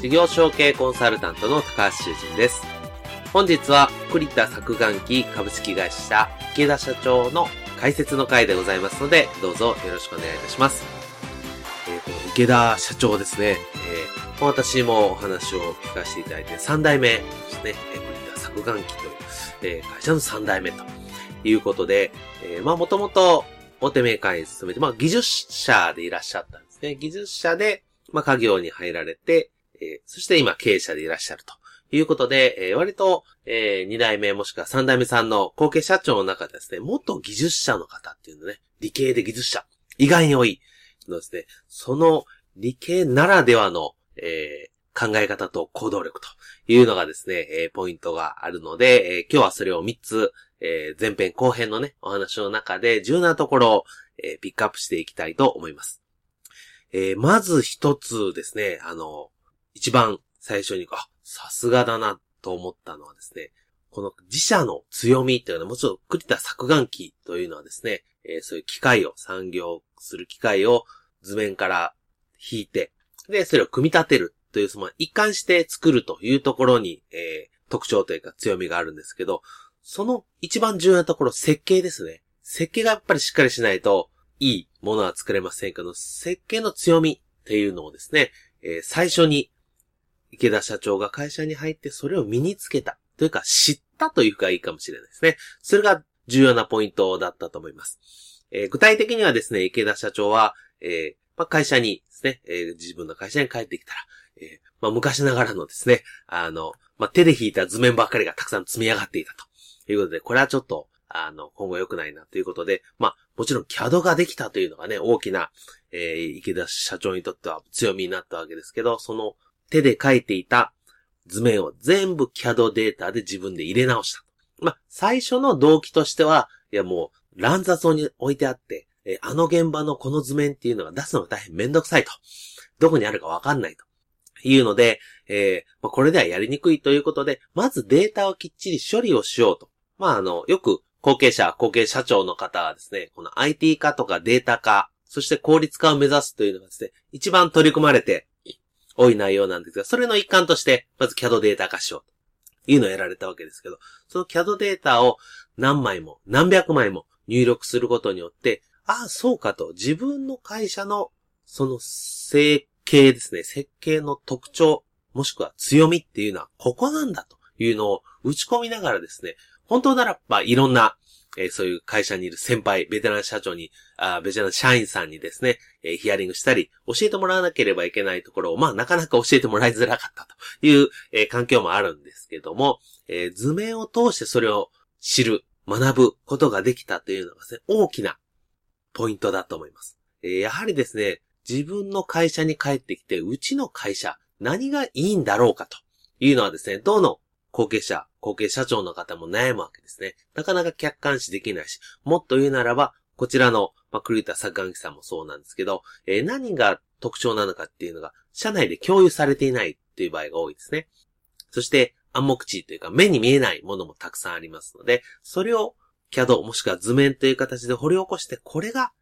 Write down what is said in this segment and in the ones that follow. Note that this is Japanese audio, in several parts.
事業承継コンサルタントの高橋修人です。本日は栗田作眼機株式会社池田社長の解説の回でございますので、どうぞよろしくお願いいたします。えー、この池田社長ですね、えー、私もお話を聞かせていただいて3代目ですね、栗田作眼機という、えー、会社の3代目ということで、えー、まあもともと大手メーカーに勤めて、まあ技術者でいらっしゃったんですね。技術者で、まあ家業に入られて、え、そして今経営者でいらっしゃるということで、え、割と、えー、2代目もしくは3代目さんの後継社長の中でですね、元技術者の方っていうのね、理系で技術者、意外に多いのですね、その理系ならではの、えー、考え方と行動力というのがですね、えー、ポイントがあるので、えー、今日はそれを3つ、えー、前編後編のね、お話の中で重要なところを、え、ピックアップしていきたいと思います。え、まず一つですね、あの、一番最初に、あ、さすがだなと思ったのはですね、この自社の強みっていうのはもちろん栗田作眼機というのはですね、えー、そういう機械を、産業する機械を図面から引いて、で、それを組み立てるという、その一貫して作るというところに、えー、特徴というか強みがあるんですけど、その一番重要なところ、設計ですね。設計がやっぱりしっかりしないと、いいものは作れませんけど、設計の強みっていうのをですね、えー、最初に池田社長が会社に入ってそれを身につけた。というか知ったというかいいかもしれないですね。それが重要なポイントだったと思います。えー、具体的にはですね、池田社長は、えーまあ、会社にですね、えー、自分の会社に帰ってきたら、えーまあ、昔ながらのですね、あの、まあ、手で引いた図面ばっかりがたくさん積み上がっていたということで、これはちょっと、あの、今後良くないなということで、まあ、もちろん CAD ができたというのがね、大きな、えー、池田社長にとっては強みになったわけですけど、その手で書いていた図面を全部 CAD データで自分で入れ直した。まあ、最初の動機としては、いやもう乱雑に置いてあって、えあの現場のこの図面っていうのが出すのが大変めんどくさいと。どこにあるかわかんないと。いうので、えー、まあ、これではやりにくいということで、まずデータをきっちり処理をしようと。まあ、あの、よく後継者、後継社長の方はですね、この IT 化とかデータ化、そして効率化を目指すというのがですね、一番取り組まれて多い内容なんですが、それの一環として、まず CAD データ化しようというのをやられたわけですけど、その CAD データを何枚も、何百枚も入力することによって、ああ、そうかと、自分の会社の、その設計ですね、設計の特徴、もしくは強みっていうのはここなんだというのを打ち込みながらですね、本当ならばいろんなえー、そういう会社にいる先輩、ベテラン社長に、あベテラン社員さんにですね、えー、ヒアリングしたり、教えてもらわなければいけないところを、まあ、なかなか教えてもらいづらかったという、えー、環境もあるんですけども、えー、図面を通してそれを知る、学ぶことができたというのがですね、大きなポイントだと思います。えー、やはりですね、自分の会社に帰ってきて、うちの会社、何がいいんだろうかというのはですね、どの後継者、後継社長の方も悩むわけですね。なかなか客観視できないし、もっと言うならば、こちらの、まあ、栗田作眼機さんもそうなんですけど、えー、何が特徴なのかっていうのが、社内で共有されていないっていう場合が多いですね。そして、暗黙知というか、目に見えないものもたくさんありますので、それを CAD もしくは図面という形で掘り起こして、これが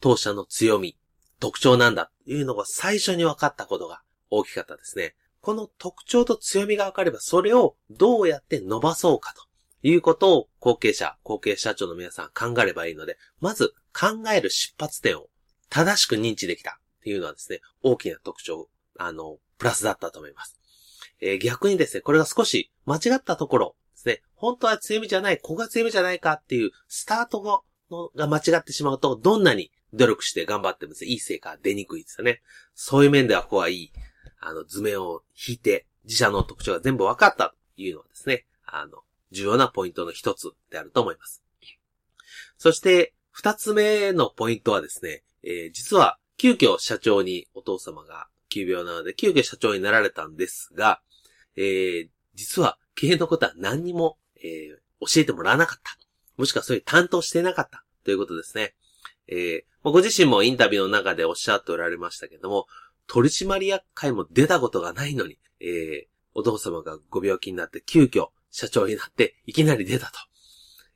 当社の強み、特徴なんだというのが最初に分かったことが大きかったですね。この特徴と強みが分かれば、それをどうやって伸ばそうかということを後継者、後継社長の皆さん考えればいいので、まず考える出発点を正しく認知できたっていうのはですね、大きな特徴、あの、プラスだったと思います。えー、逆にですね、これが少し間違ったところですね。本当は強みじゃない、ここが強みじゃないかっていうスタートのが間違ってしまうと、どんなに努力して頑張っても、いい成果が出にくいですよね。そういう面ではここはいい、あの、図面を引いて、自社の特徴が全部分かったというのはですね、あの、重要なポイントの一つであると思います。そして、二つ目のポイントはですね、えー、実は、急遽社長にお父様が急病なので、急遽社長になられたんですが、えー、実は、経営のことは何にも、えー、教えてもらわなかった。もしくはそういう担当してなかったということですね。えー、ご自身もインタビューの中でおっしゃっておられましたけども、取締役会も出たことがないのに、えー、お父様がご病気になって急遽社長になっていきなり出たと。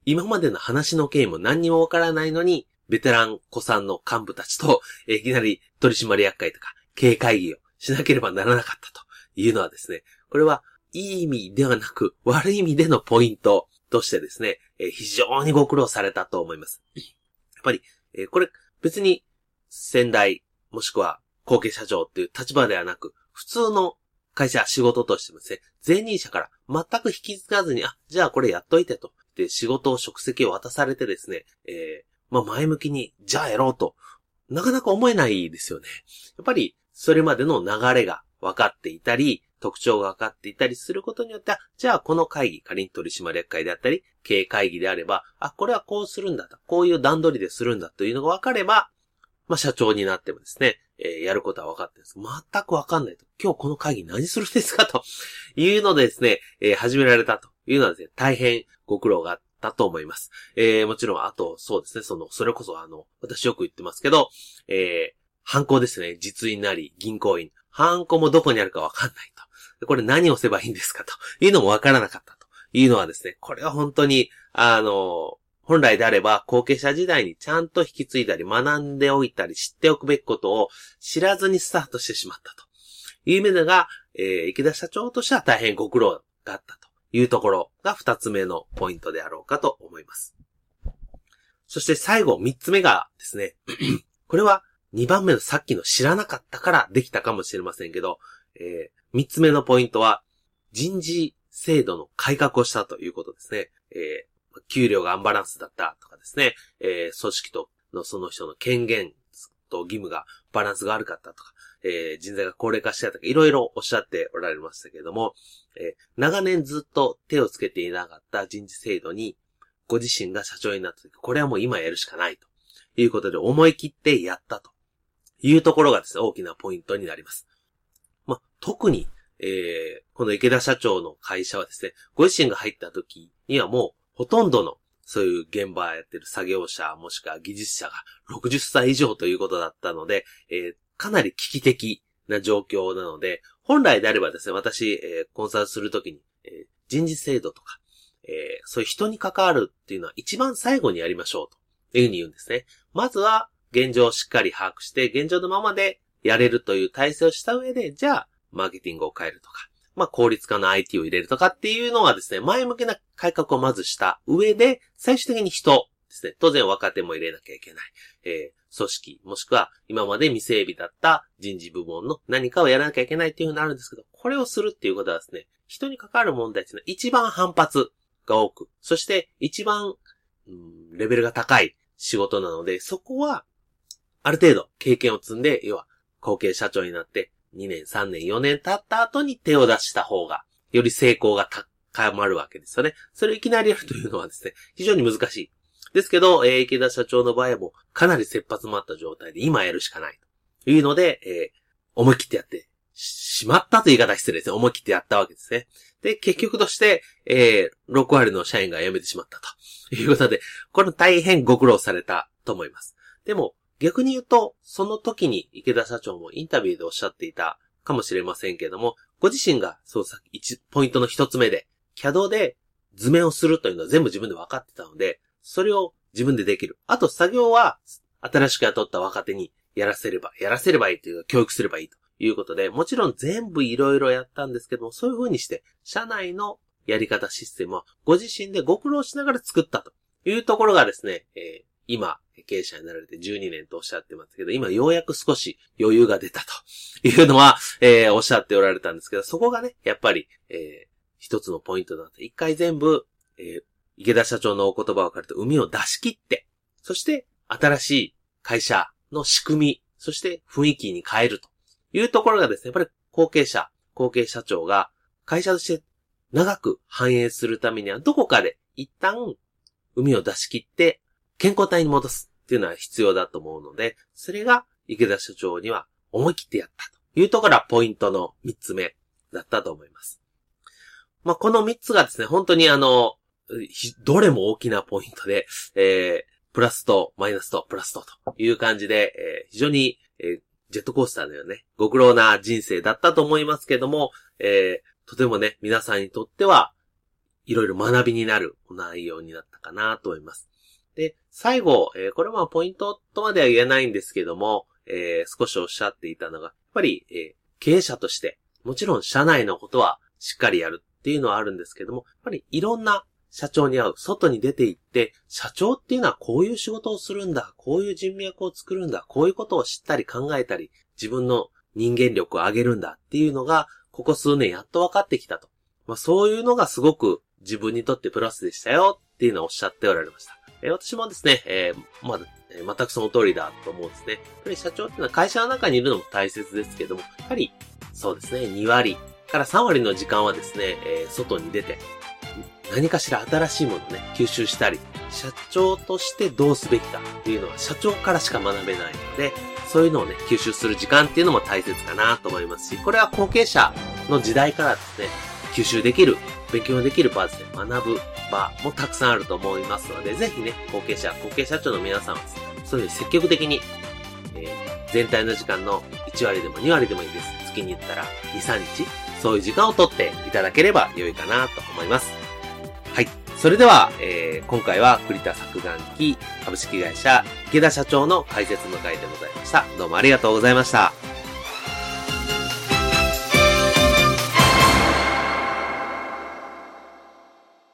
今までの話の経緯も何にもわからないのに、ベテラン子さんの幹部たちと、えー、いきなり取締役会とか経営会議をしなければならなかったというのはですね、これはいい意味ではなく悪い意味でのポイントとしてですね、えー、非常にご苦労されたと思います。やっぱり、えー、これ別に先代もしくは後継社長っていう立場ではなく、普通の会社、仕事としてもですね、前任者から全く引き継がずに、あ、じゃあこれやっといてと。で、仕事を職責を渡されてですね、えー、まあ前向きに、じゃあやろうと、なかなか思えないですよね。やっぱり、それまでの流れが分かっていたり、特徴が分かっていたりすることによって、じゃあこの会議、仮に取締役会であったり、経営会議であれば、あ、これはこうするんだと、こういう段取りでするんだというのが分かれば、まあ社長になってもですね、えー、やることは分かってるんです。全く分かんないと。今日この会議何するんですか？というのでですね、えー、始められたというのはですね、大変ご苦労があったと思います。えー、もちろん、あと、そうですね、その、それこそあの、私よく言ってますけど、えー、犯行ですね、実印なり、銀行員。犯行もどこにあるか分かんないと。これ何をすればいいんですか？というのも分からなかったというのはですね、これは本当に、あの、本来であれば後継者時代にちゃんと引き継いだり学んでおいたり知っておくべきことを知らずにスタートしてしまったという意味でが、えー、池田社長としては大変ご苦労があったというところが二つ目のポイントであろうかと思います。そして最後三つ目がですね、これは二番目のさっきの知らなかったからできたかもしれませんけど、えー、三つ目のポイントは人事制度の改革をしたということですね。え給料がアンバランスだったとかですね、えー、組織とのその人の権限と義務がバランスが悪かったとか、えー、人材が高齢化してたとか、いろいろおっしゃっておられましたけれども、えー、長年ずっと手をつけていなかった人事制度に、ご自身が社長になった時、これはもう今やるしかないということで思い切ってやったというところがですね、大きなポイントになります。まあ、特に、えー、この池田社長の会社はですね、ご自身が入った時にはもうほとんどのそういう現場やってる作業者、もしくは技術者が60歳以上ということだったので、えー、かなり危機的な状況なので、本来であればですね、私、えー、コンサルするときに、えー、人事制度とか、えそういう人に関わるっていうのは一番最後にやりましょうというふうに言うんですね。まずは現状をしっかり把握して、現状のままでやれるという体制をした上で、じゃあ、マーケティングを変えるとか、まあ、効率化の IT を入れるとかっていうのはですね、前向きな改革をまずした上で、最終的に人ですね、当然若手も入れなきゃいけない。えー、組織、もしくは今まで未整備だった人事部門の何かをやらなきゃいけないっていうふうになるんですけど、これをするっていうことはですね、人に関わる問題っていうのは一番反発が多く、そして一番、うん、レベルが高い仕事なので、そこは、ある程度経験を積んで、要は、後継社長になって、2年、3年、4年経った後に手を出した方が、より成功が高まるわけですよね。それをいきなりやるというのはですね、非常に難しい。ですけど、えー、池田社長の場合もかなり切羽詰まった状態で今やるしかないというので、えー、思い切ってやってしまったという言い方失礼ですね。思い切ってやったわけですね。で、結局として、えー、6割の社員が辞めてしまったということで、これ大変ご苦労されたと思います。でも、逆に言うと、その時に池田社長もインタビューでおっしゃっていたかもしれませんけれども、ご自身が、そうさ、一、ポイントの一つ目で、CAD で図面をするというのは全部自分で分かってたので、それを自分でできる。あと作業は、新しく雇った若手にやらせれば、やらせればいいというか、教育すればいいということで、もちろん全部いろいろやったんですけども、そういう風にして、社内のやり方システムは、ご自身でご苦労しながら作ったというところがですね、えー、今、経営者になられて12年とおっしゃってますけど、今ようやく少し余裕が出たというのは、えー、おっしゃっておられたんですけど、そこがね、やっぱり、えー、一つのポイントだって、一回全部、えー、池田社長のお言葉を借りて海を出し切って、そして新しい会社の仕組み、そして雰囲気に変えると。いうところがですね、やっぱり後継者、後継社長が会社として長く繁栄するためにはどこかで一旦海を出し切って健康体に戻すっていうのは必要だと思うので、それが池田社長には思い切ってやったというところはポイントの三つ目だったと思います。まあ、この三つがですね、本当にあの、どれも大きなポイントで、えー、プラスとマイナスとプラスとという感じで、えー、非常に、えー、ジェットコースターのようね、ご苦労な人生だったと思いますけども、えー、とてもね、皆さんにとっては、いろいろ学びになる内容になったかなと思います。で、最後、えー、これはポイントとまでは言えないんですけども、えー、少しおっしゃっていたのが、やっぱり、えー、経営者として、もちろん社内のことはしっかりやるっていうのはあるんですけども、やっぱりいろんな社長に会う、外に出て行って、社長っていうのはこういう仕事をするんだ、こういう人脈を作るんだ、こういうことを知ったり考えたり、自分の人間力を上げるんだっていうのが、ここ数年やっと分かってきたと。まあそういうのがすごく自分にとってプラスでしたよっていうのをおっしゃっておられました。え、私もですね、えー、まだ、え、全くその通りだと思うんですね。やっぱり社長っていうのは会社の中にいるのも大切ですけども、やはり、そうですね、2割から3割の時間はですね、えー、外に出て、何かしら新しいものをね、吸収したり、社長としてどうすべきかっていうのは社長からしか学べないので、そういうのをね、吸収する時間っていうのも大切かなと思いますし、これは後継者の時代からですね、吸収できる、勉強できる場ですね、学ぶ場もたくさんあると思いますので、ぜひね、後継者、後継社長の皆さんは、そういう積極的に、えー、全体の時間の1割でも2割でもいいです。月に言ったら2、3日、そういう時間をとっていただければ良いかなと思います。はい。それでは、えー、今回は栗田作眼機株式会社池田社長の解説の回でございました。どうもありがとうございました。